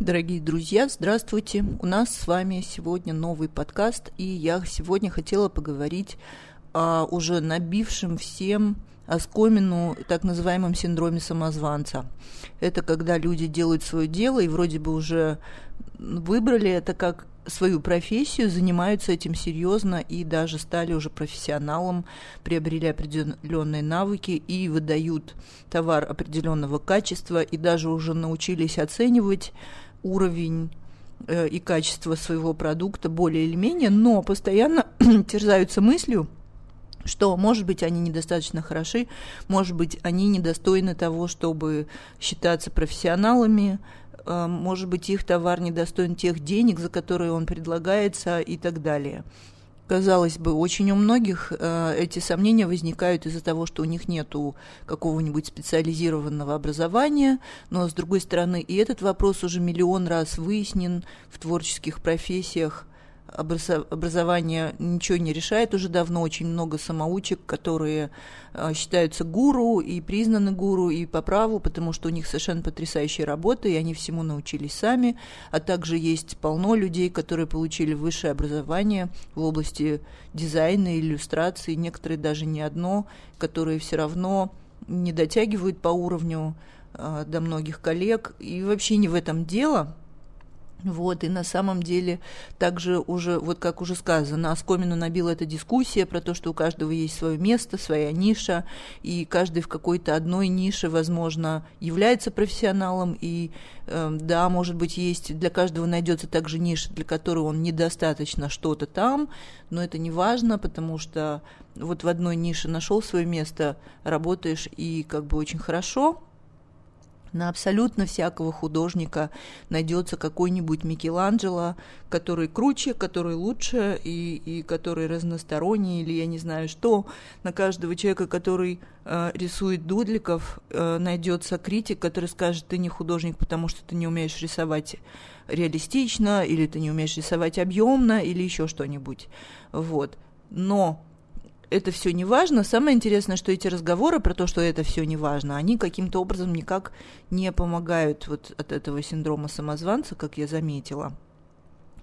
Дорогие друзья, здравствуйте! У нас с вами сегодня новый подкаст, и я сегодня хотела поговорить о уже набившем всем оскомину так называемом синдроме самозванца. Это когда люди делают свое дело и вроде бы уже выбрали это как свою профессию, занимаются этим серьезно и даже стали уже профессионалом, приобрели определенные навыки и выдают товар определенного качества и даже уже научились оценивать уровень э, и качество своего продукта более или менее, но постоянно терзаются мыслью, что, может быть, они недостаточно хороши, может быть, они недостойны того, чтобы считаться профессионалами, э, может быть, их товар недостоин тех денег, за которые он предлагается и так далее. Казалось бы, очень у многих э, эти сомнения возникают из-за того, что у них нет какого-нибудь специализированного образования, но, с другой стороны, и этот вопрос уже миллион раз выяснен в творческих профессиях – образование ничего не решает уже давно. Очень много самоучек, которые а, считаются гуру и признаны гуру и по праву, потому что у них совершенно потрясающие работы, и они всему научились сами. А также есть полно людей, которые получили высшее образование в области дизайна, иллюстрации, некоторые даже не одно, которые все равно не дотягивают по уровню э, до многих коллег. И вообще не в этом дело – вот, и на самом деле также уже, вот как уже сказано, оскомину набила эта дискуссия про то, что у каждого есть свое место, своя ниша, и каждый в какой-то одной нише, возможно, является профессионалом, и э, да, может быть, есть, для каждого найдется также ниша, для которой он недостаточно что-то там, но это не важно, потому что вот в одной нише нашел свое место, работаешь и как бы очень хорошо, на абсолютно всякого художника найдется какой-нибудь Микеланджело, который круче, который лучше и, и который разносторонний, или я не знаю что. На каждого человека, который э, рисует дудликов, э, найдется критик, который скажет, ты не художник, потому что ты не умеешь рисовать реалистично, или ты не умеешь рисовать объемно, или еще что-нибудь. Вот. Но это все не важно. Самое интересное, что эти разговоры про то, что это все не важно, они каким-то образом никак не помогают вот от этого синдрома самозванца, как я заметила.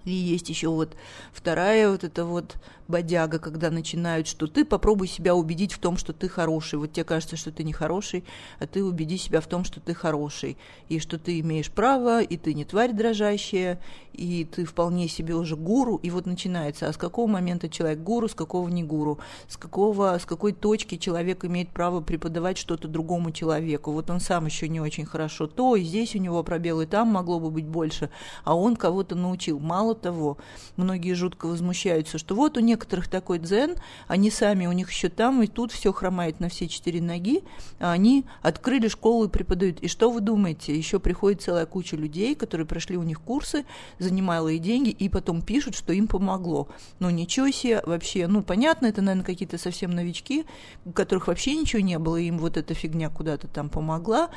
И есть еще вот вторая вот эта вот бодяга, когда начинают, что ты попробуй себя убедить в том, что ты хороший. Вот тебе кажется, что ты не хороший, а ты убеди себя в том, что ты хороший. И что ты имеешь право, и ты не тварь дрожащая, и ты вполне себе уже гуру. И вот начинается, а с какого момента человек гуру, с какого не гуру? С, какого, с какой точки человек имеет право преподавать что-то другому человеку? Вот он сам еще не очень хорошо то, и здесь у него пробелы, там могло бы быть больше, а он кого-то научил. Мало Мало того, многие жутко возмущаются, что вот у некоторых такой дзен, они сами, у них еще там и тут все хромает на все четыре ноги, а они открыли школу и преподают. И что вы думаете? Еще приходит целая куча людей, которые прошли у них курсы за немалые деньги и потом пишут, что им помогло. Ну ничего себе вообще. Ну понятно, это, наверное, какие-то совсем новички, у которых вообще ничего не было, и им вот эта фигня куда-то там помогла.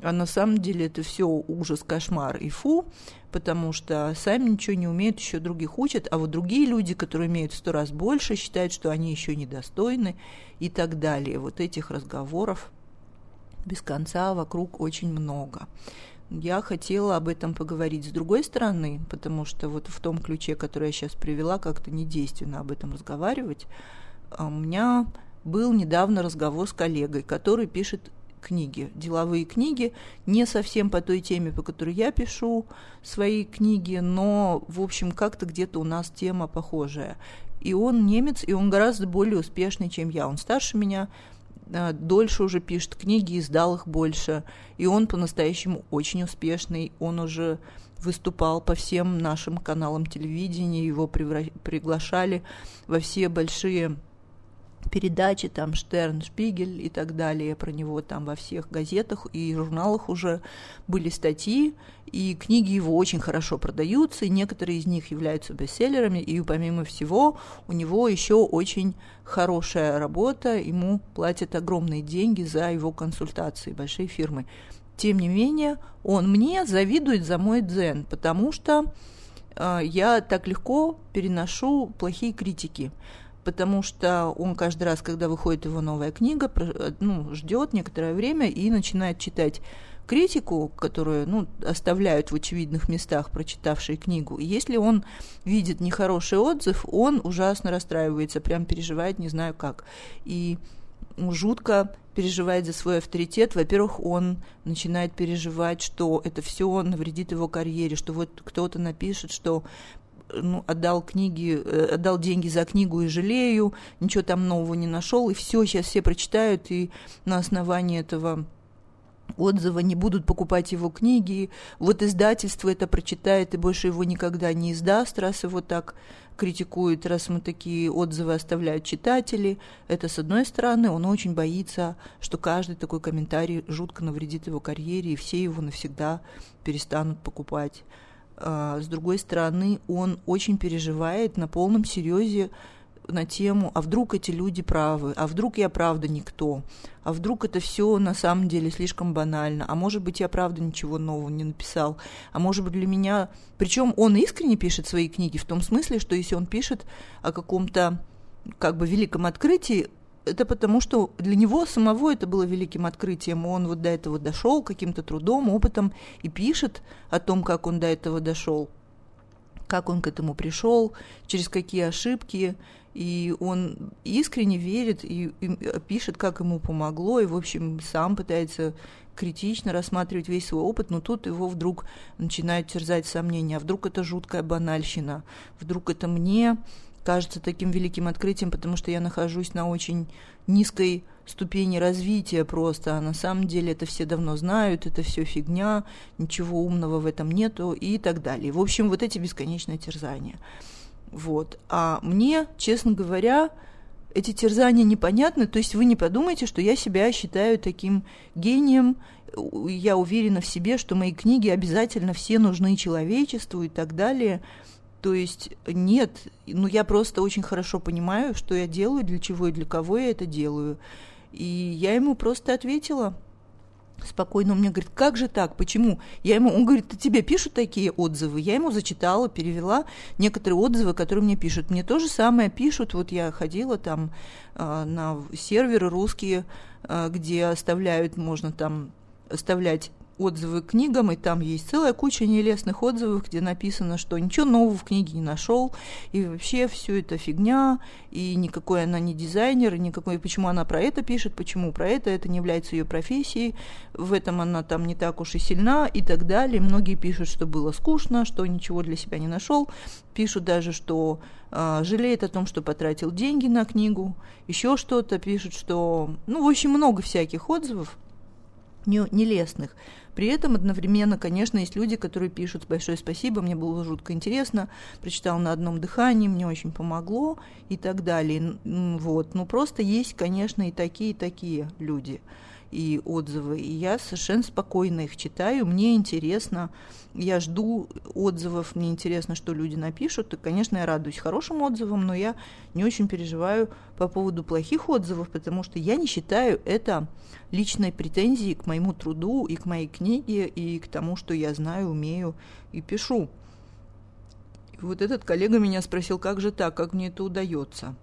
А на самом деле это все ужас, кошмар и фу потому что сами ничего не умеют, еще других учат, а вот другие люди, которые имеют в сто раз больше, считают, что они еще недостойны и так далее. Вот этих разговоров без конца вокруг очень много. Я хотела об этом поговорить с другой стороны, потому что вот в том ключе, который я сейчас привела, как-то недейственно об этом разговаривать. А у меня был недавно разговор с коллегой, который пишет книги, деловые книги, не совсем по той теме, по которой я пишу свои книги, но, в общем, как-то где-то у нас тема похожая. И он немец, и он гораздо более успешный, чем я. Он старше меня, а, дольше уже пишет книги, издал их больше. И он по-настоящему очень успешный. Он уже выступал по всем нашим каналам телевидения, его приглашали во все большие передачи, там Штерн, Шпигель и так далее, про него там во всех газетах и журналах уже были статьи, и книги его очень хорошо продаются, и некоторые из них являются бестселлерами, и помимо всего у него еще очень хорошая работа, ему платят огромные деньги за его консультации, большие фирмы. Тем не менее, он мне завидует за мой дзен, потому что э, я так легко переношу плохие критики потому что он каждый раз, когда выходит его новая книга, ну, ждет некоторое время и начинает читать критику, которую ну, оставляют в очевидных местах прочитавшие книгу. И если он видит нехороший отзыв, он ужасно расстраивается, прям переживает не знаю как. И жутко переживает за свой авторитет. Во-первых, он начинает переживать, что это все навредит его карьере, что вот кто-то напишет, что ну, отдал книги, э, отдал деньги за книгу и жалею, ничего там нового не нашел, и все, сейчас все прочитают, и на основании этого отзыва не будут покупать его книги, вот издательство это прочитает и больше его никогда не издаст, раз его так критикуют, раз мы такие отзывы оставляют читатели. Это с одной стороны, он очень боится, что каждый такой комментарий жутко навредит его карьере, и все его навсегда перестанут покупать. А, с другой стороны, он очень переживает на полном серьезе на тему, а вдруг эти люди правы, а вдруг я правда никто, а вдруг это все на самом деле слишком банально, а может быть я правда ничего нового не написал, а может быть для меня... Причем он искренне пишет свои книги в том смысле, что если он пишет о каком-то как бы великом открытии, это потому, что для него самого это было великим открытием. Он вот до этого дошел каким-то трудом, опытом и пишет о том, как он до этого дошел, как он к этому пришел, через какие ошибки. И он искренне верит и, и пишет, как ему помогло, и, в общем, сам пытается критично рассматривать весь свой опыт, но тут его вдруг начинают терзать сомнения, а вдруг это жуткая банальщина, вдруг это мне кажется таким великим открытием, потому что я нахожусь на очень низкой ступени развития просто, а на самом деле это все давно знают, это все фигня, ничего умного в этом нету и так далее. В общем, вот эти бесконечные терзания. Вот. А мне, честно говоря, эти терзания непонятны, то есть вы не подумайте, что я себя считаю таким гением, я уверена в себе, что мои книги обязательно все нужны человечеству и так далее – то есть нет, ну я просто очень хорошо понимаю, что я делаю, для чего и для кого я это делаю. И я ему просто ответила спокойно. Он мне говорит, как же так, почему? Я ему, он говорит, тебе пишут такие отзывы? Я ему зачитала, перевела некоторые отзывы, которые мне пишут. Мне то же самое пишут. Вот я ходила там э, на серверы русские, э, где оставляют, можно там оставлять отзывы к книгам, и там есть целая куча нелестных отзывов, где написано, что ничего нового в книге не нашел, и вообще все это фигня, и никакой она не дизайнер, и никакой, почему она про это пишет, почему про это, это не является ее профессией, в этом она там не так уж и сильна, и так далее. Многие пишут, что было скучно, что ничего для себя не нашел, пишут даже, что э, жалеет о том, что потратил деньги на книгу, еще что-то, пишут, что, ну, в общем, много всяких отзывов, нелестных. При этом одновременно, конечно, есть люди, которые пишут «большое спасибо, мне было жутко интересно, прочитал на одном дыхании, мне очень помогло» и так далее. Вот. Ну, просто есть, конечно, и такие, и такие люди и отзывы. И я совершенно спокойно их читаю. Мне интересно, я жду отзывов, мне интересно, что люди напишут. И, конечно, я радуюсь хорошим отзывам, но я не очень переживаю по поводу плохих отзывов, потому что я не считаю это личной претензией к моему труду и к моей книге, и к тому, что я знаю, умею и пишу. И вот этот коллега меня спросил, как же так, как мне это удается.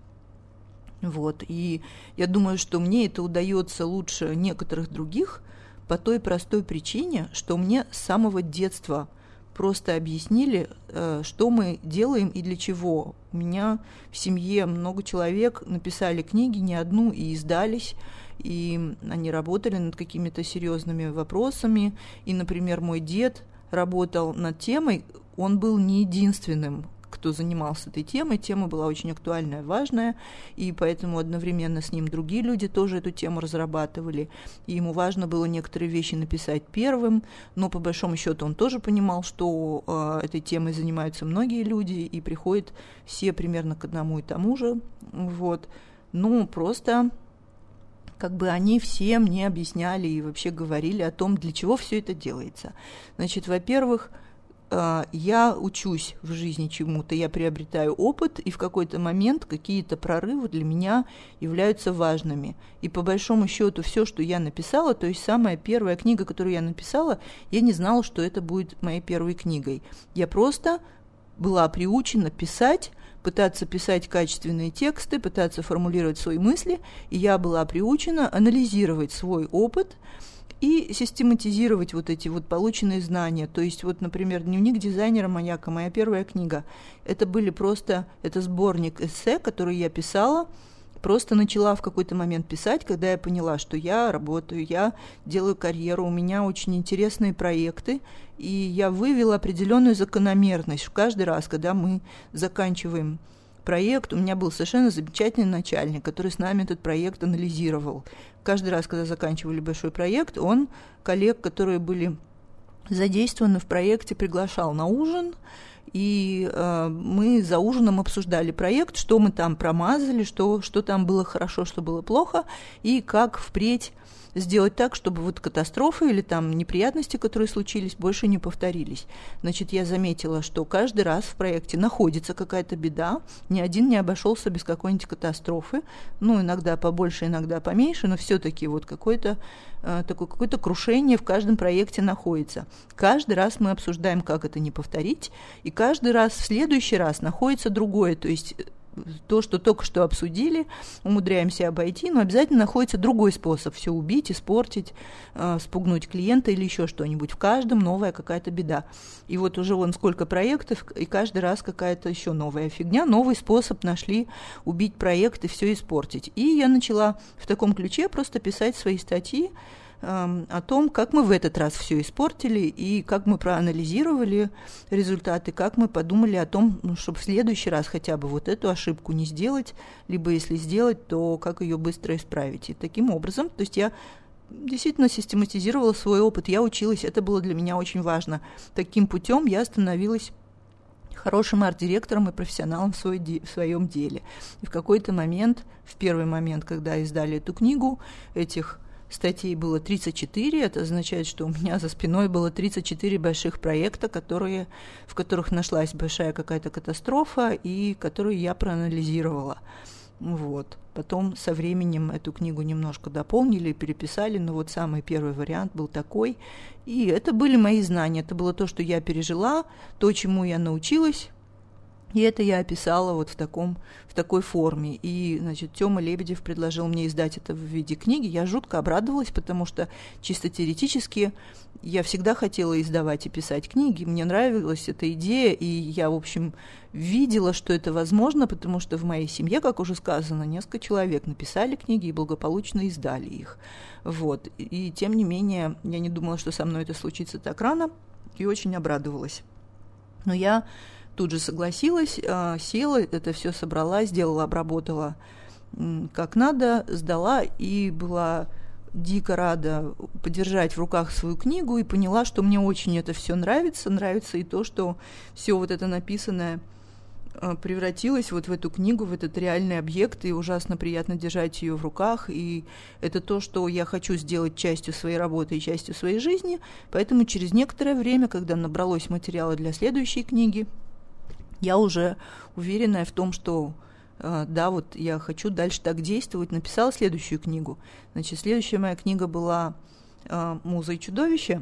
Вот. И я думаю, что мне это удается лучше некоторых других по той простой причине, что мне с самого детства просто объяснили, э, что мы делаем и для чего. У меня в семье много человек написали книги, не одну, и издались, и они работали над какими-то серьезными вопросами. И, например, мой дед работал над темой, он был не единственным кто занимался этой темой. Тема была очень актуальная, важная, и поэтому одновременно с ним другие люди тоже эту тему разрабатывали. И ему важно было некоторые вещи написать первым, но по большому счету он тоже понимал, что э, этой темой занимаются многие люди, и приходят все примерно к одному и тому же. Вот. Ну, просто как бы они все мне объясняли и вообще говорили о том, для чего все это делается. Значит, во-первых, я учусь в жизни чему-то, я приобретаю опыт, и в какой-то момент какие-то прорывы для меня являются важными. И по большому счету все, что я написала, то есть самая первая книга, которую я написала, я не знала, что это будет моей первой книгой. Я просто была приучена писать, пытаться писать качественные тексты, пытаться формулировать свои мысли, и я была приучена анализировать свой опыт – и систематизировать вот эти вот полученные знания. То есть вот, например, дневник дизайнера «Маньяка», моя первая книга, это были просто, это сборник эссе, который я писала, просто начала в какой-то момент писать, когда я поняла, что я работаю, я делаю карьеру, у меня очень интересные проекты, и я вывела определенную закономерность. Каждый раз, когда мы заканчиваем проект, у меня был совершенно замечательный начальник, который с нами этот проект анализировал. Каждый раз, когда заканчивали большой проект, он коллег, которые были задействованы в проекте, приглашал на ужин, и э, мы за ужином обсуждали проект, что мы там промазали, что, что там было хорошо, что было плохо, и как впредь сделать так, чтобы вот катастрофы или там неприятности, которые случились, больше не повторились. Значит, я заметила, что каждый раз в проекте находится какая-то беда, ни один не обошелся без какой-нибудь катастрофы, ну, иногда побольше, иногда поменьше, но все-таки вот какое-то э, такое какое-то крушение в каждом проекте находится. Каждый раз мы обсуждаем, как это не повторить, и каждый раз в следующий раз находится другое, то есть то, что только что обсудили, умудряемся обойти, но обязательно находится другой способ все убить, испортить, э, спугнуть клиента или еще что-нибудь. В каждом новая какая-то беда. И вот уже вон сколько проектов, и каждый раз какая-то еще новая фигня, новый способ нашли убить проект и все испортить. И я начала в таком ключе просто писать свои статьи, о том, как мы в этот раз все испортили и как мы проанализировали результаты, как мы подумали о том, ну, чтобы в следующий раз хотя бы вот эту ошибку не сделать, либо если сделать, то как ее быстро исправить. И таким образом, то есть я действительно систематизировала свой опыт, я училась, это было для меня очень важно. Таким путем я становилась хорошим арт-директором и профессионалом в, свой де- в своем деле. И в какой-то момент, в первый момент, когда издали эту книгу, этих статей было 34, это означает, что у меня за спиной было 34 больших проекта, которые, в которых нашлась большая какая-то катастрофа и которую я проанализировала. Вот. Потом со временем эту книгу немножко дополнили, переписали, но вот самый первый вариант был такой. И это были мои знания, это было то, что я пережила, то, чему я научилась, и это я описала вот в, таком, в такой форме. И, значит, Тёма Лебедев предложил мне издать это в виде книги. Я жутко обрадовалась, потому что чисто теоретически я всегда хотела издавать и писать книги. Мне нравилась эта идея, и я, в общем, видела, что это возможно, потому что в моей семье, как уже сказано, несколько человек написали книги и благополучно издали их. Вот. И тем не менее, я не думала, что со мной это случится так рано, и очень обрадовалась. Но я тут же согласилась, а, села, это все собрала, сделала, обработала как надо, сдала и была дико рада подержать в руках свою книгу и поняла, что мне очень это все нравится, нравится и то, что все вот это написанное а, превратилось вот в эту книгу, в этот реальный объект, и ужасно приятно держать ее в руках, и это то, что я хочу сделать частью своей работы и частью своей жизни, поэтому через некоторое время, когда набралось материала для следующей книги, я уже уверенная в том, что э, да, вот я хочу дальше так действовать, написала следующую книгу. Значит, следующая моя книга была э, «Муза и чудовище»,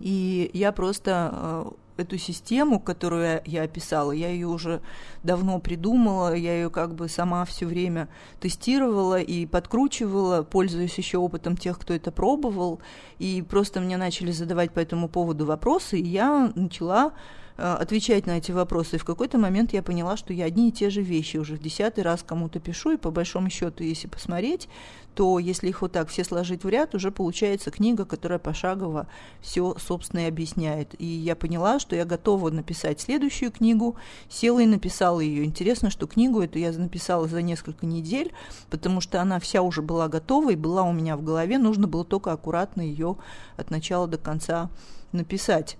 и я просто э, эту систему, которую я описала, я ее уже давно придумала, я ее как бы сама все время тестировала и подкручивала, пользуясь еще опытом тех, кто это пробовал, и просто мне начали задавать по этому поводу вопросы, и я начала отвечать на эти вопросы. И в какой-то момент я поняла, что я одни и те же вещи уже в десятый раз кому-то пишу, и по большому счету, если посмотреть, то если их вот так все сложить в ряд, уже получается книга, которая пошагово все, собственно, и объясняет. И я поняла, что я готова написать следующую книгу, села и написала ее. Интересно, что книгу эту я написала за несколько недель, потому что она вся уже была готова и была у меня в голове, нужно было только аккуратно ее от начала до конца написать.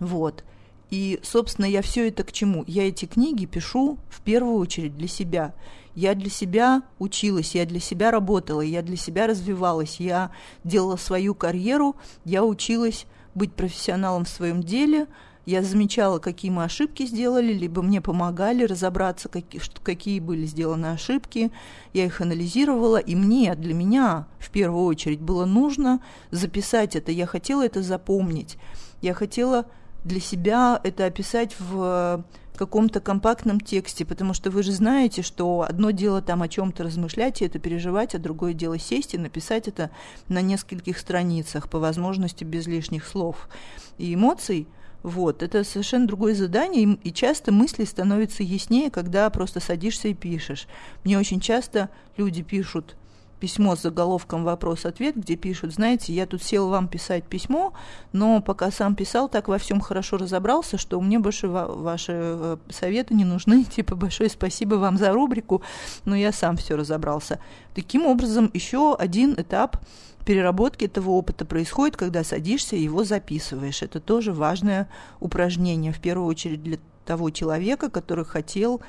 Вот. И, собственно, я все это к чему? Я эти книги пишу в первую очередь для себя. Я для себя училась, я для себя работала, я для себя развивалась, я делала свою карьеру, я училась быть профессионалом в своем деле, я замечала, какие мы ошибки сделали, либо мне помогали разобраться, какие, были сделаны ошибки, я их анализировала, и мне, для меня в первую очередь было нужно записать это, я хотела это запомнить, я хотела для себя это описать в каком-то компактном тексте, потому что вы же знаете, что одно дело там о чем-то размышлять и это переживать, а другое дело сесть и написать это на нескольких страницах, по возможности без лишних слов и эмоций. Вот, это совершенно другое задание, и, часто мысли становятся яснее, когда просто садишься и пишешь. Мне очень часто люди пишут письмо с заголовком «Вопрос-ответ», где пишут, знаете, я тут сел вам писать письмо, но пока сам писал, так во всем хорошо разобрался, что мне больше ва- ваши э, советы не нужны, типа большое спасибо вам за рубрику, но я сам все разобрался. Таким образом, еще один этап переработки этого опыта происходит, когда садишься и его записываешь. Это тоже важное упражнение, в первую очередь для того человека, который хотел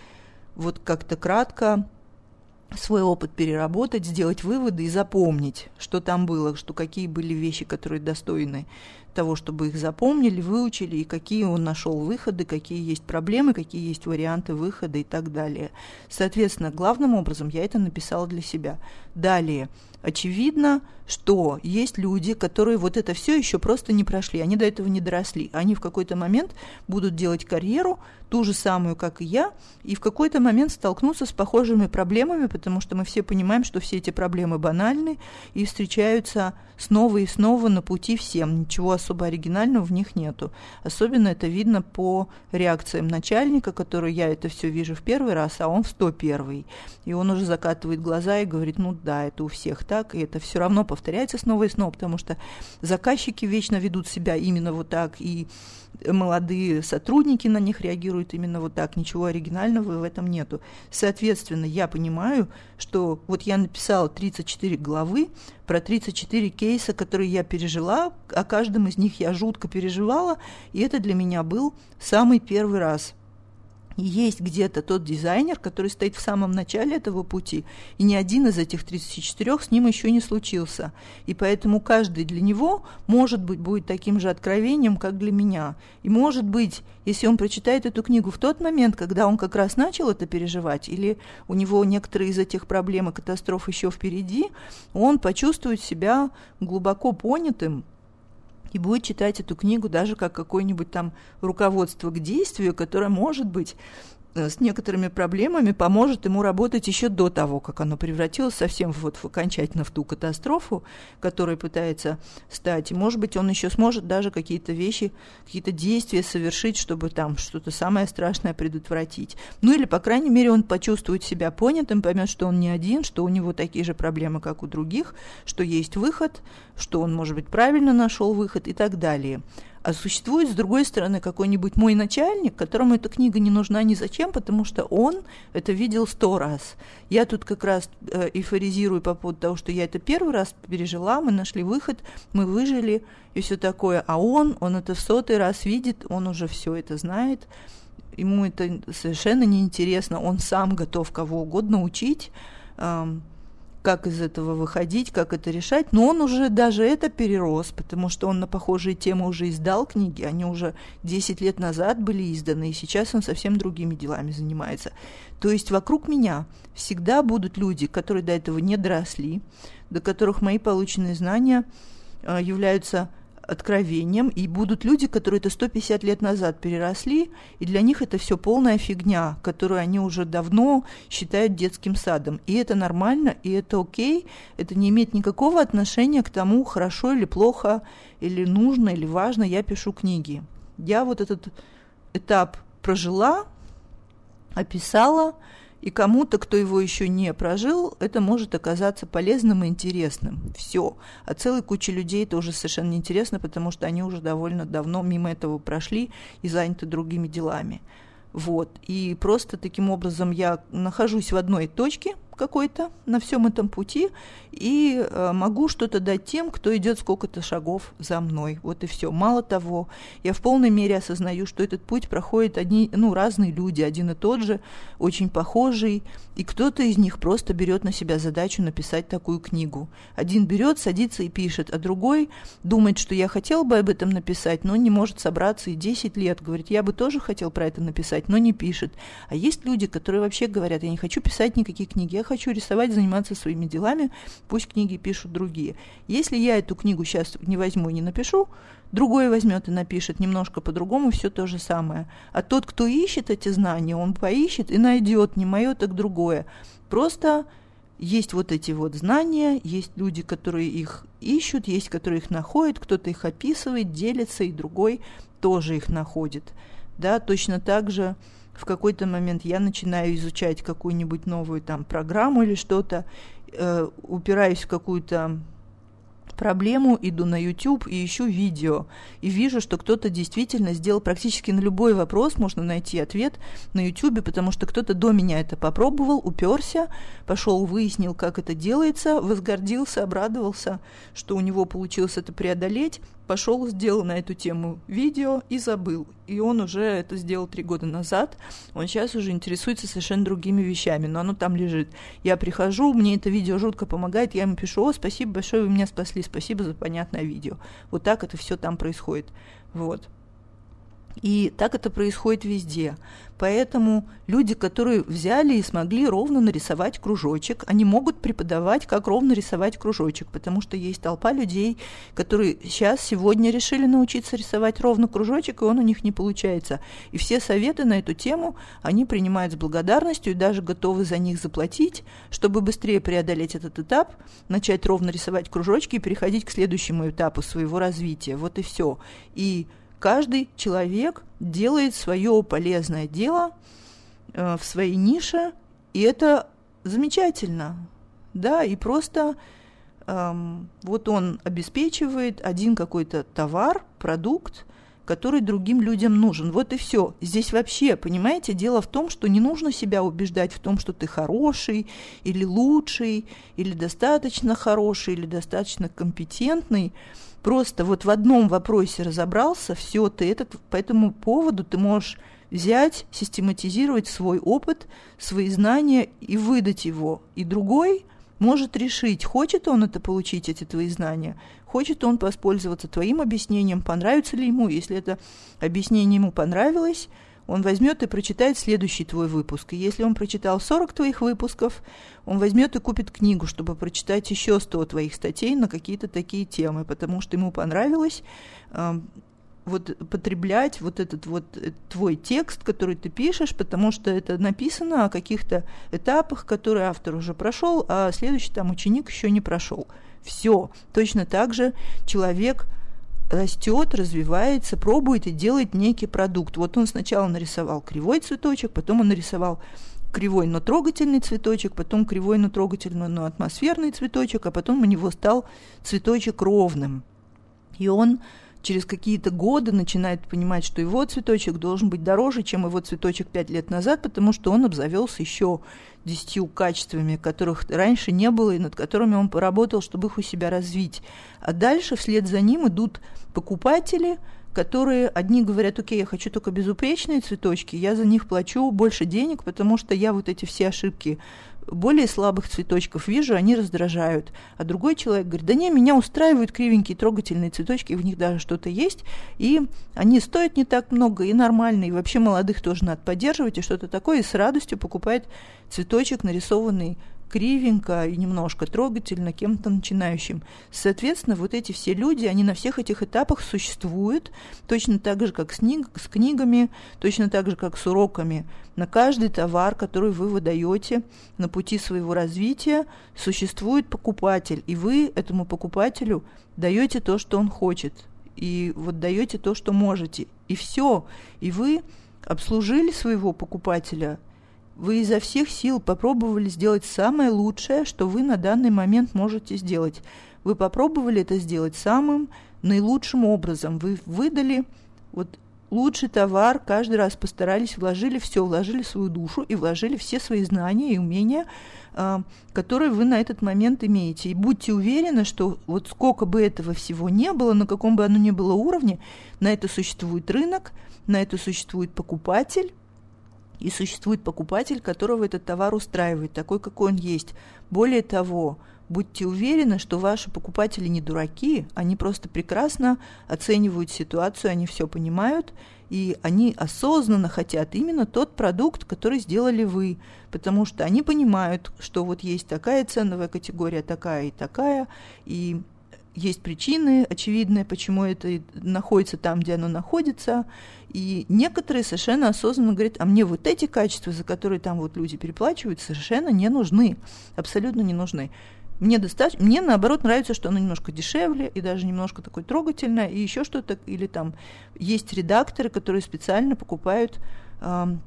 вот как-то кратко свой опыт переработать, сделать выводы и запомнить, что там было, что какие были вещи, которые достойны того, чтобы их запомнили, выучили, и какие он нашел выходы, какие есть проблемы, какие есть варианты выхода и так далее. Соответственно, главным образом я это написала для себя. Далее, очевидно, что есть люди, которые вот это все еще просто не прошли, они до этого не доросли. Они в какой-то момент будут делать карьеру, ту же самую, как и я, и в какой-то момент столкнутся с похожими проблемами, потому что мы все понимаем, что все эти проблемы банальны и встречаются снова и снова на пути всем. Ничего особо оригинального в них нету. Особенно это видно по реакциям начальника, который я это все вижу в первый раз, а он в сто первый. И он уже закатывает глаза и говорит, ну да, это у всех так, и это все равно повторяется снова и снова, потому что заказчики вечно ведут себя именно вот так, и молодые сотрудники на них реагируют именно вот так, ничего оригинального в этом нету. Соответственно, я понимаю, что вот я написала 34 главы про 34 кейса, которые я пережила, о каждом из них я жутко переживала, и это для меня был самый первый раз – есть где-то тот дизайнер, который стоит в самом начале этого пути, и ни один из этих 34 с ним еще не случился. И поэтому каждый для него, может быть, будет таким же откровением, как для меня. И может быть, если он прочитает эту книгу в тот момент, когда он как раз начал это переживать, или у него некоторые из этих проблем и катастроф еще впереди, он почувствует себя глубоко понятым, и будет читать эту книгу даже как какое-нибудь там руководство к действию, которое, может быть, с некоторыми проблемами поможет ему работать еще до того, как оно превратилось совсем вот в окончательно в ту катастрофу, которая пытается стать. Может быть, он еще сможет даже какие-то вещи, какие-то действия совершить, чтобы там что-то самое страшное предотвратить. Ну или, по крайней мере, он почувствует себя понятым, поймет, что он не один, что у него такие же проблемы, как у других, что есть выход, что он, может быть, правильно нашел выход и так далее. А существует, с другой стороны, какой-нибудь мой начальник, которому эта книга не нужна ни зачем, потому что он это видел сто раз. Я тут как раз э, эйфоризирую по поводу того, что я это первый раз пережила, мы нашли выход, мы выжили и все такое. А он, он это в сотый раз видит, он уже все это знает, ему это совершенно неинтересно, он сам готов кого угодно учить, как из этого выходить, как это решать, но он уже даже это перерос, потому что он на похожие темы уже издал книги, они уже 10 лет назад были изданы, и сейчас он совсем другими делами занимается. То есть вокруг меня всегда будут люди, которые до этого не доросли, до которых мои полученные знания э, являются откровением, и будут люди, которые это 150 лет назад переросли, и для них это все полная фигня, которую они уже давно считают детским садом. И это нормально, и это окей, это не имеет никакого отношения к тому, хорошо или плохо, или нужно, или важно я пишу книги. Я вот этот этап прожила, описала, и кому-то, кто его еще не прожил, это может оказаться полезным и интересным. Все. А целой куче людей это уже совершенно неинтересно, потому что они уже довольно давно мимо этого прошли и заняты другими делами. Вот. И просто таким образом я нахожусь в одной точке – какой-то на всем этом пути и э, могу что-то дать тем, кто идет сколько-то шагов за мной. Вот и все. Мало того, я в полной мере осознаю, что этот путь проходят одни, ну, разные люди, один и тот же, очень похожий, и кто-то из них просто берет на себя задачу написать такую книгу. Один берет, садится и пишет, а другой думает, что я хотел бы об этом написать, но не может собраться и 10 лет. Говорит, я бы тоже хотел про это написать, но не пишет. А есть люди, которые вообще говорят, я не хочу писать никакие книги, я хочу рисовать, заниматься своими делами, пусть книги пишут другие. Если я эту книгу сейчас не возьму и не напишу, другой возьмет и напишет немножко по-другому все то же самое. А тот, кто ищет эти знания, он поищет и найдет не мое, так другое. Просто есть вот эти вот знания, есть люди, которые их ищут, есть, которые их находят, кто-то их описывает, делится, и другой тоже их находит. Да, точно так же в какой-то момент я начинаю изучать какую-нибудь новую там программу или что-то, э, упираюсь в какую-то проблему, иду на YouTube и ищу видео. И вижу, что кто-то действительно сделал практически на любой вопрос, можно найти ответ на YouTube, потому что кто-то до меня это попробовал, уперся, пошел, выяснил, как это делается, возгордился, обрадовался, что у него получилось это преодолеть, пошел, сделал на эту тему видео и забыл. И он уже это сделал три года назад. Он сейчас уже интересуется совершенно другими вещами, но оно там лежит. Я прихожу, мне это видео жутко помогает, я ему пишу, о, спасибо большое, вы меня спасли, спасибо за понятное видео. Вот так это все там происходит. Вот. И так это происходит везде. Поэтому люди, которые взяли и смогли ровно нарисовать кружочек, они могут преподавать, как ровно рисовать кружочек, потому что есть толпа людей, которые сейчас, сегодня решили научиться рисовать ровно кружочек, и он у них не получается. И все советы на эту тему они принимают с благодарностью и даже готовы за них заплатить, чтобы быстрее преодолеть этот этап, начать ровно рисовать кружочки и переходить к следующему этапу своего развития. Вот и все. И каждый человек делает свое полезное дело э, в своей нише, и это замечательно, да, и просто эм, вот он обеспечивает один какой-то товар, продукт, который другим людям нужен. Вот и все. Здесь вообще, понимаете, дело в том, что не нужно себя убеждать в том, что ты хороший или лучший, или достаточно хороший, или достаточно компетентный просто вот в одном вопросе разобрался, все, ты этот, по этому поводу ты можешь взять, систематизировать свой опыт, свои знания и выдать его. И другой может решить, хочет он это получить, эти твои знания, хочет он воспользоваться твоим объяснением, понравится ли ему. Если это объяснение ему понравилось, он возьмет и прочитает следующий твой выпуск. И если он прочитал 40 твоих выпусков, он возьмет и купит книгу, чтобы прочитать еще 100 твоих статей на какие-то такие темы, потому что ему понравилось э, вот потреблять вот этот вот э, твой текст, который ты пишешь, потому что это написано о каких-то этапах, которые автор уже прошел, а следующий там ученик еще не прошел. Все. Точно так же человек растет, развивается, пробует и делает некий продукт. Вот он сначала нарисовал кривой цветочек, потом он нарисовал кривой, но трогательный цветочек, потом кривой, но трогательный, но атмосферный цветочек, а потом у него стал цветочек ровным. И он через какие-то годы начинает понимать, что его цветочек должен быть дороже, чем его цветочек пять лет назад, потому что он обзавелся еще десятью качествами, которых раньше не было и над которыми он поработал, чтобы их у себя развить. А дальше вслед за ним идут покупатели, которые одни говорят, окей, я хочу только безупречные цветочки, я за них плачу больше денег, потому что я вот эти все ошибки более слабых цветочков вижу, они раздражают. А другой человек говорит, да не, меня устраивают кривенькие трогательные цветочки, в них даже что-то есть, и они стоят не так много, и нормально, и вообще молодых тоже надо поддерживать, и что-то такое, и с радостью покупает цветочек, нарисованный кривенько и немножко трогательно кем-то начинающим. Соответственно, вот эти все люди, они на всех этих этапах существуют, точно так же, как с, книг, с книгами, точно так же, как с уроками. На каждый товар, который вы выдаете на пути своего развития, существует покупатель, и вы этому покупателю даете то, что он хочет, и вот даете то, что можете, и все, и вы обслужили своего покупателя вы изо всех сил попробовали сделать самое лучшее, что вы на данный момент можете сделать. Вы попробовали это сделать самым наилучшим образом. Вы выдали вот лучший товар, каждый раз постарались, вложили все, вложили свою душу и вложили все свои знания и умения, а, которые вы на этот момент имеете. И будьте уверены, что вот сколько бы этого всего не было, на каком бы оно ни было уровне, на это существует рынок, на это существует покупатель, И существует покупатель, которого этот товар устраивает, такой, какой он есть. Более того, будьте уверены, что ваши покупатели не дураки, они просто прекрасно оценивают ситуацию, они все понимают, и они осознанно хотят именно тот продукт, который сделали вы, потому что они понимают, что вот есть такая ценовая категория, такая и такая, и есть причины очевидные, почему это находится там, где оно находится. И некоторые совершенно осознанно говорят, а мне вот эти качества, за которые там вот люди переплачивают, совершенно не нужны, абсолютно не нужны. Мне достаточно, мне наоборот нравится, что оно немножко дешевле и даже немножко такое трогательное, и еще что-то, или там есть редакторы, которые специально покупают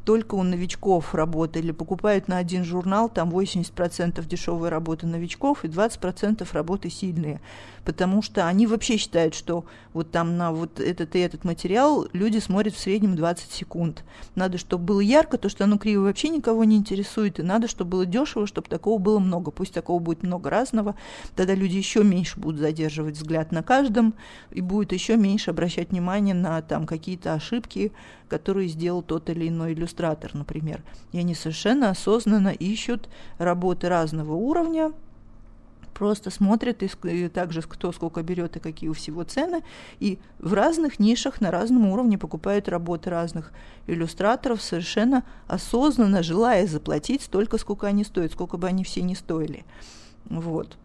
только у новичков работа или покупают на один журнал, там 80% дешевой работы новичков и 20% работы сильные. Потому что они вообще считают, что вот там на вот этот и этот материал люди смотрят в среднем 20 секунд. Надо, чтобы было ярко, то, что оно криво вообще никого не интересует, и надо, чтобы было дешево, чтобы такого было много. Пусть такого будет много разного, тогда люди еще меньше будут задерживать взгляд на каждом, и будет еще меньше обращать внимание на там какие-то ошибки, которые сделал тот или иной иллюстратор, например. И они совершенно осознанно ищут работы разного уровня, просто смотрят и также кто сколько берет и какие у всего цены, и в разных нишах на разном уровне покупают работы разных иллюстраторов, совершенно осознанно желая заплатить столько, сколько они стоят, сколько бы они все не стоили. Вот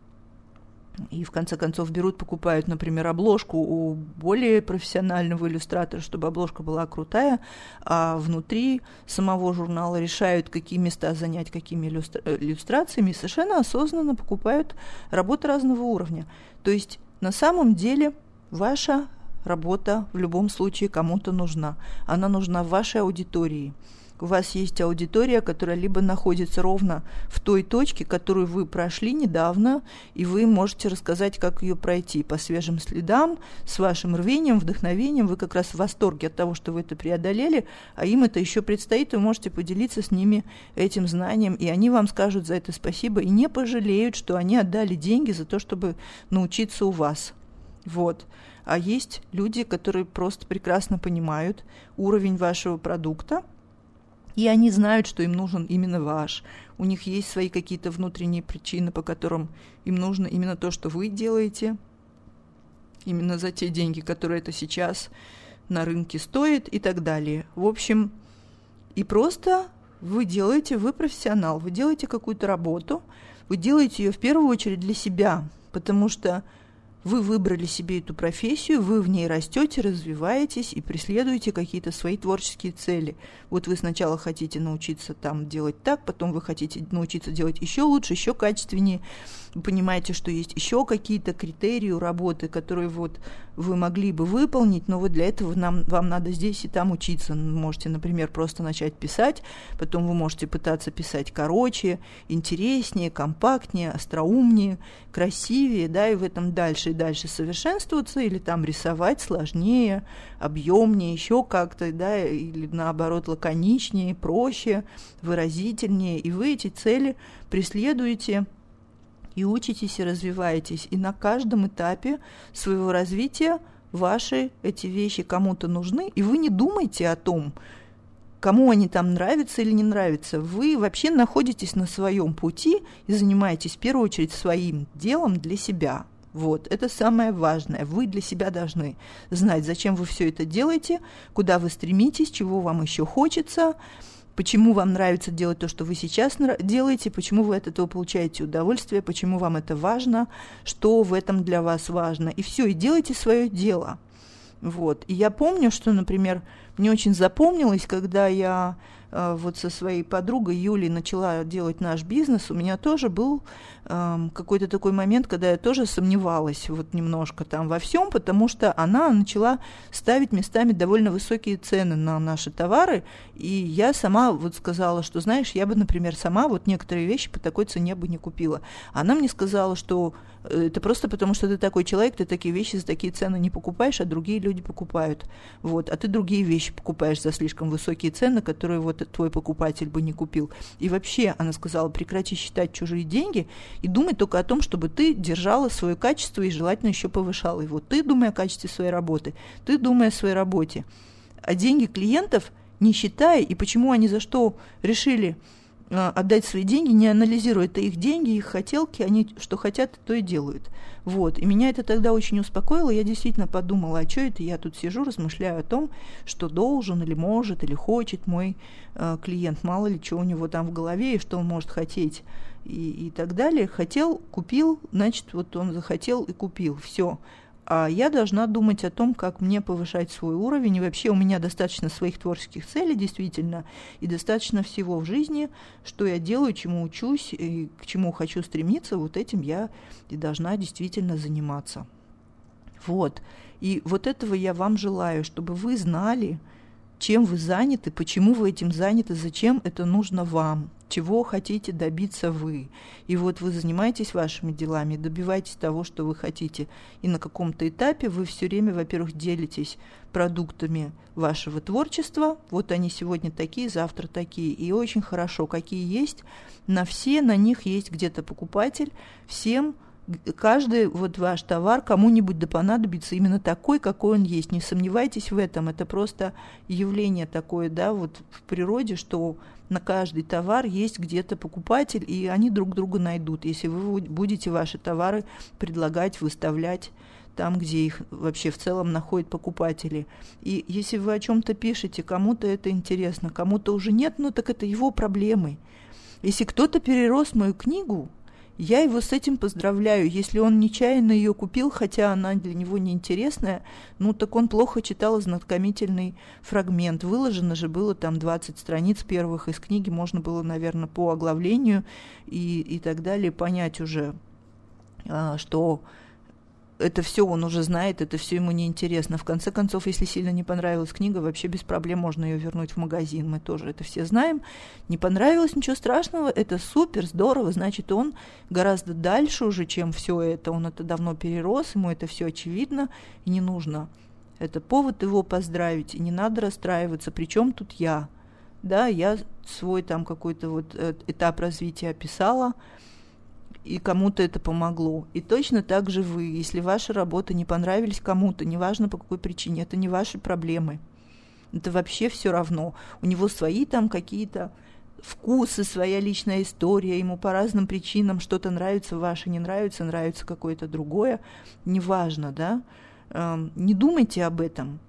и в конце концов берут, покупают, например, обложку у более профессионального иллюстратора, чтобы обложка была крутая, а внутри самого журнала решают, какие места занять какими иллюстра- э, иллюстрациями, и совершенно осознанно покупают работы разного уровня. То есть на самом деле ваша работа в любом случае кому-то нужна. Она нужна вашей аудитории у вас есть аудитория, которая либо находится ровно в той точке, которую вы прошли недавно, и вы можете рассказать, как ее пройти по свежим следам, с вашим рвением, вдохновением. Вы как раз в восторге от того, что вы это преодолели, а им это еще предстоит, вы можете поделиться с ними этим знанием, и они вам скажут за это спасибо и не пожалеют, что они отдали деньги за то, чтобы научиться у вас. Вот. А есть люди, которые просто прекрасно понимают уровень вашего продукта, и они знают, что им нужен именно ваш. У них есть свои какие-то внутренние причины, по которым им нужно именно то, что вы делаете, именно за те деньги, которые это сейчас на рынке стоит и так далее. В общем, и просто вы делаете, вы профессионал, вы делаете какую-то работу, вы делаете ее в первую очередь для себя, потому что вы выбрали себе эту профессию, вы в ней растете, развиваетесь и преследуете какие-то свои творческие цели. Вот вы сначала хотите научиться там делать так, потом вы хотите научиться делать еще лучше, еще качественнее. Понимаете, что есть еще какие-то критерии работы, которые вот вы могли бы выполнить, но вот для этого нам, вам надо здесь и там учиться. Можете, например, просто начать писать, потом вы можете пытаться писать короче, интереснее, компактнее, остроумнее, красивее, да, и в этом дальше и дальше совершенствоваться, или там рисовать сложнее, объемнее, еще как-то, да, или наоборот лаконичнее, проще, выразительнее, и вы эти цели преследуете и учитесь и развиваетесь. И на каждом этапе своего развития ваши эти вещи кому-то нужны, и вы не думайте о том, кому они там нравятся или не нравятся. Вы вообще находитесь на своем пути и занимаетесь в первую очередь своим делом для себя. Вот, это самое важное. Вы для себя должны знать, зачем вы все это делаете, куда вы стремитесь, чего вам еще хочется, почему вам нравится делать то, что вы сейчас делаете, почему вы от этого получаете удовольствие, почему вам это важно, что в этом для вас важно. И все, и делайте свое дело. Вот. И я помню, что, например, мне очень запомнилось, когда я вот со своей подругой Юлей начала делать наш бизнес, у меня тоже был э, какой-то такой момент, когда я тоже сомневалась вот немножко там во всем, потому что она начала ставить местами довольно высокие цены на наши товары, и я сама вот сказала, что, знаешь, я бы, например, сама вот некоторые вещи по такой цене бы не купила. Она мне сказала, что э, это просто потому, что ты такой человек, ты такие вещи за такие цены не покупаешь, а другие люди покупают. Вот, а ты другие вещи покупаешь за слишком высокие цены, которые вот твой покупатель бы не купил. И вообще, она сказала, прекрати считать чужие деньги и думай только о том, чтобы ты держала свое качество и желательно еще повышала его. Ты думай о качестве своей работы, ты думай о своей работе. А деньги клиентов не считая, и почему они за что решили отдать свои деньги, не анализируя это их деньги, их хотелки, они что хотят, то и делают. Вот. И меня это тогда очень успокоило. Я действительно подумала, а что это я тут сижу, размышляю о том, что должен или может, или хочет мой э, клиент. Мало ли, что у него там в голове и что он может хотеть и, и так далее. Хотел, купил, значит, вот он захотел и купил. Все а я должна думать о том, как мне повышать свой уровень. И вообще у меня достаточно своих творческих целей, действительно, и достаточно всего в жизни, что я делаю, чему учусь и к чему хочу стремиться, вот этим я и должна действительно заниматься. Вот. И вот этого я вам желаю, чтобы вы знали, чем вы заняты, почему вы этим заняты, зачем это нужно вам, чего хотите добиться вы. И вот вы занимаетесь вашими делами, добиваетесь того, что вы хотите. И на каком-то этапе вы все время, во-первых, делитесь продуктами вашего творчества. Вот они сегодня такие, завтра такие. И очень хорошо, какие есть. На все, на них есть где-то покупатель. Всем – каждый вот ваш товар кому-нибудь да понадобится именно такой, какой он есть. Не сомневайтесь в этом. Это просто явление такое, да, вот в природе, что на каждый товар есть где-то покупатель, и они друг друга найдут, если вы будете ваши товары предлагать, выставлять там, где их вообще в целом находят покупатели. И если вы о чем-то пишете, кому-то это интересно, кому-то уже нет, ну так это его проблемы. Если кто-то перерос мою книгу, я его с этим поздравляю. Если он нечаянно ее купил, хотя она для него неинтересная, ну так он плохо читал ознакомительный фрагмент. Выложено же было там 20 страниц первых из книги, можно было, наверное, по оглавлению и, и так далее понять уже, а, что это все он уже знает, это все ему неинтересно. В конце концов, если сильно не понравилась книга, вообще без проблем можно ее вернуть в магазин. Мы тоже это все знаем. Не понравилось, ничего страшного, это супер, здорово. Значит, он гораздо дальше уже, чем все это. Он это давно перерос, ему это все очевидно и не нужно. Это повод его поздравить, и не надо расстраиваться. Причем тут я? Да, я свой там какой-то вот э, этап развития описала – и кому-то это помогло. И точно так же вы, если ваши работы не понравились кому-то, неважно по какой причине, это не ваши проблемы. Это вообще все равно. У него свои там какие-то вкусы, своя личная история, ему по разным причинам что-то нравится, ваше не нравится, нравится какое-то другое, неважно, да. Эм, не думайте об этом.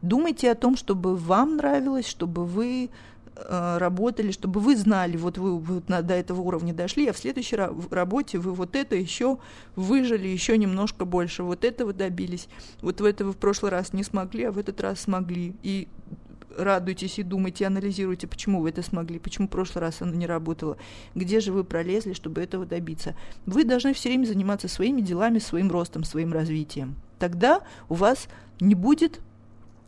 Думайте о том, чтобы вам нравилось, чтобы вы работали, чтобы вы знали, вот вы, вы до этого уровня дошли, а в следующей работе вы вот это еще выжили, еще немножко больше, вот этого добились, вот в это вы в прошлый раз не смогли, а в этот раз смогли. И радуйтесь и думайте, анализируйте, почему вы это смогли, почему в прошлый раз оно не работало, где же вы пролезли, чтобы этого добиться. Вы должны все время заниматься своими делами, своим ростом, своим развитием. Тогда у вас не будет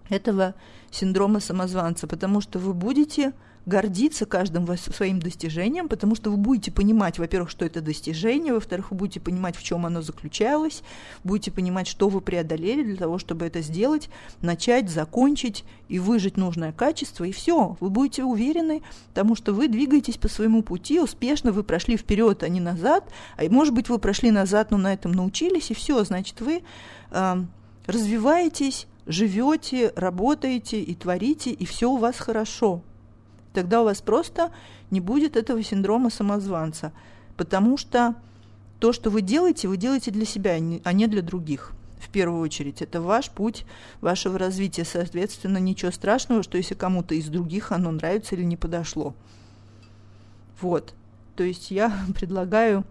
этого синдрома самозванца, потому что вы будете гордиться каждым своим достижением, потому что вы будете понимать, во-первых, что это достижение, во-вторых, вы будете понимать, в чем оно заключалось, будете понимать, что вы преодолели для того, чтобы это сделать, начать, закончить и выжить нужное качество, и все. Вы будете уверены, потому что вы двигаетесь по своему пути, успешно вы прошли вперед, а не назад, а может быть, вы прошли назад, но на этом научились, и все, значит, вы э, развиваетесь, живете, работаете и творите, и все у вас хорошо. Тогда у вас просто не будет этого синдрома самозванца, потому что то, что вы делаете, вы делаете для себя, а не для других. В первую очередь, это ваш путь вашего развития. Соответственно, ничего страшного, что если кому-то из других оно нравится или не подошло. Вот. То есть я предлагаю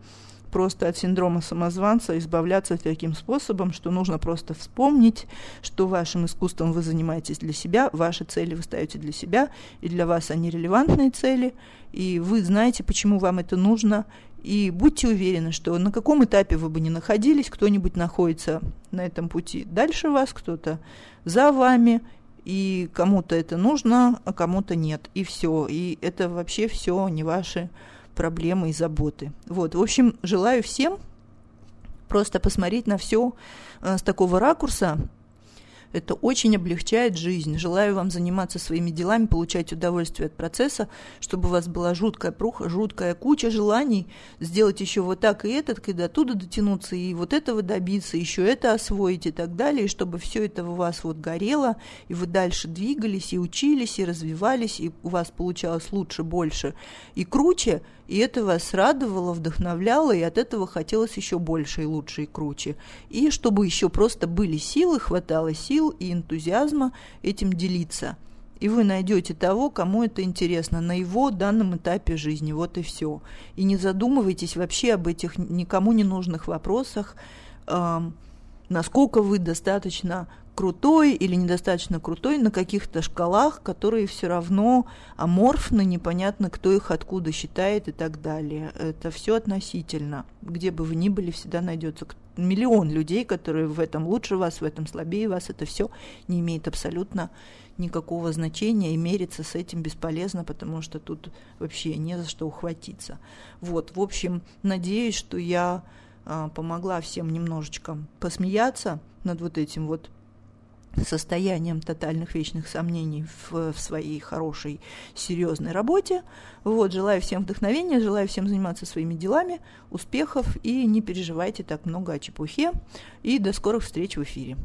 просто от синдрома самозванца избавляться таким способом, что нужно просто вспомнить, что вашим искусством вы занимаетесь для себя, ваши цели вы ставите для себя, и для вас они релевантные цели, и вы знаете, почему вам это нужно, и будьте уверены, что на каком этапе вы бы ни находились, кто-нибудь находится на этом пути дальше вас, кто-то за вами, и кому-то это нужно, а кому-то нет. И все. И это вообще все не ваши проблемы и заботы. Вот, в общем, желаю всем просто посмотреть на все э, с такого ракурса, Это очень облегчает жизнь. Желаю вам заниматься своими делами, получать удовольствие от процесса, чтобы у вас была жуткая пруха, жуткая куча желаний сделать еще вот так и этот, когда оттуда дотянуться, и вот этого добиться, еще это освоить и так далее, и чтобы все это у вас вот горело, и вы дальше двигались, и учились, и развивались, и у вас получалось лучше, больше и круче, и это вас радовало, вдохновляло, и от этого хотелось еще больше и лучше и круче. И чтобы еще просто были силы, хватало сил и энтузиазма этим делиться. И вы найдете того, кому это интересно, на его данном этапе жизни. Вот и все. И не задумывайтесь вообще об этих никому не нужных вопросах, э, насколько вы достаточно крутой или недостаточно крутой на каких-то шкалах, которые все равно аморфны, непонятно, кто их откуда считает и так далее. Это все относительно. Где бы вы ни были, всегда найдется миллион людей, которые в этом лучше вас, в этом слабее вас. Это все не имеет абсолютно никакого значения, и мериться с этим бесполезно, потому что тут вообще не за что ухватиться. Вот, в общем, надеюсь, что я а, помогла всем немножечко посмеяться над вот этим вот состоянием тотальных вечных сомнений в, в своей хорошей, серьезной работе. Вот, желаю всем вдохновения, желаю всем заниматься своими делами, успехов и не переживайте так много о чепухе. И до скорых встреч в эфире.